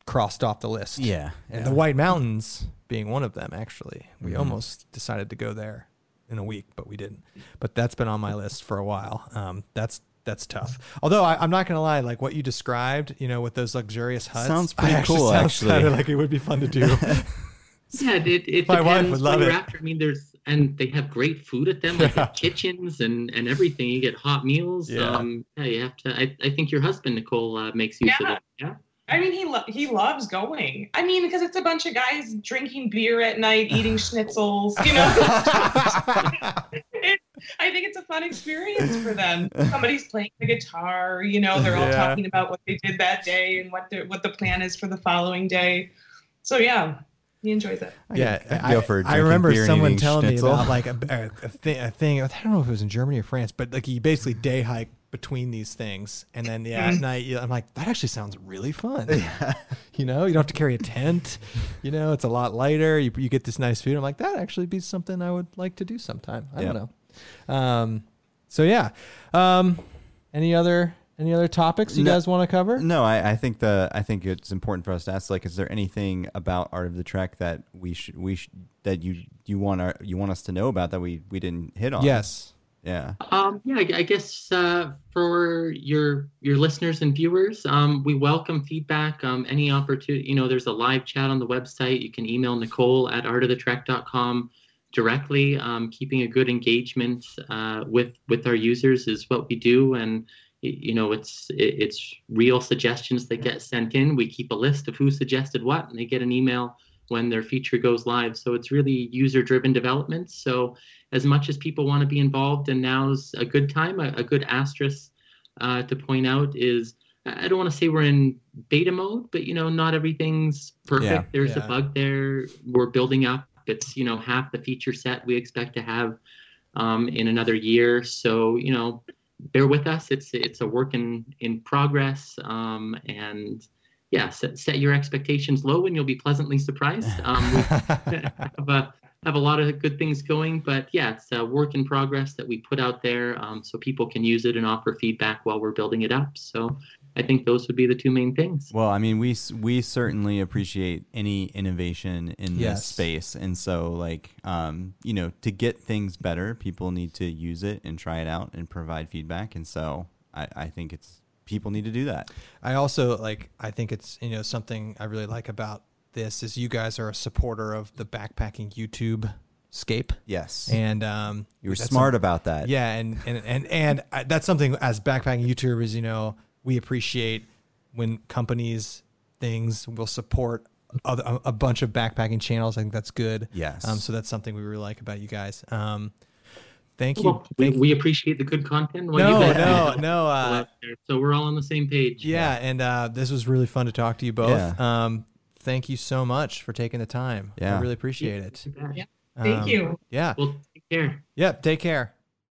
crossed off the list. Yeah. and yeah. the White Mountains being one of them. Actually, we Mhm. almost decided to go there in a week, but we didn't. But that's been on my list for a while. Um, that's that's tough. Although I, I'm not gonna lie, like what you described, you know, with those luxurious huts, Sounds pretty actually cool, Sounds actually. like it would be fun to do. Yeah, it, it My wife depends would love it. after. I mean, there's and they have great food at them. They have kitchens and and everything. You get hot meals. Yeah. Um, yeah, you have to. I, I think your husband Nicole uh, makes use Yeah. of it. Yeah. I mean, he lo- he loves going. I mean, because it's a bunch of guys drinking beer at night, eating schnitzels. You know, It- I think it's a fun experience for them. Somebody's playing the guitar. You know, they're all Yeah. talking about what they did that day and what the what the plan is for the following day. So yeah, he enjoys it. I yeah, I'd I, go for I remember someone eating telling me schnitzel. about like a, a, a, thing, a thing. I don't know if it was in Germany or France, but like you basically day hike between these things, and then yeah, at Mhm. night you, I'm like, that actually sounds really fun. Yeah. You know, you don't have to carry a tent. You know, it's a lot lighter. You you get this nice food. I'm like, that actually be something I would like to do sometime. I Yeah. don't know. Um, so yeah. Um, any other any other topics you No. guys want to cover? No, I, I think the I think it's important for us to ask. Like, is there anything about Art of the Trek that we should we should, that you you want our you want us to know about that we we didn't hit on? Yes. Yeah. Um, yeah, I, I guess uh, for your your listeners and viewers, um, we welcome feedback. Um, any opportunity, you know, there's a live chat on the website. You can email Nicole at artofthetrek.com directly. Um, keeping a good engagement uh, with with our users is what we do, and y- you know, it's it's real suggestions that get sent in. We keep a list of who suggested what, and they get an email when their feature goes live. So it's really user driven development. So as much as people want to be involved, and now's a good time. A, a good asterisk uh, to point out is I don't want to say we're in beta mode, but you know, not everything's perfect. Yeah. There's Yeah. a bug there. We're building up. It's you know half the feature set we expect to have um, in another year. So you know, bear with us. It's it's a work in in progress, um, and yeah, set, set your expectations low, and you'll be pleasantly surprised. Um, we have a have a lot of good things going, but yeah, it's a work in progress that we put out there um, so people can use it and offer feedback while we're building it up. So I think those would be the two main things. Well, I mean, we we certainly appreciate any innovation in Yes. this space, and so like, um, you know, to get things better, people need to use it and try it out and provide feedback, and so I, I think it's people need to do that. I also like I think it's you know something I really like about this is you guys are a supporter of the backpacking YouTube scape Yes, and um you were smart some- about that. yeah and and and and I- that's something as backpacking YouTubers you know we appreciate when companies things will support other, a, a bunch of backpacking channels I think that's good Yes. um so that's something we really like about you guys um thank you Well, we, Thank you. we appreciate the good content. Well, no you guys no do no uh so we're all on the same page. Yeah, and uh, this was really fun to talk to you both. Yeah. Um, thank you so much for taking the time. Yeah. I really appreciate it. Yeah. Thank Um, you. Yeah. Well, take care. Yep. Take care.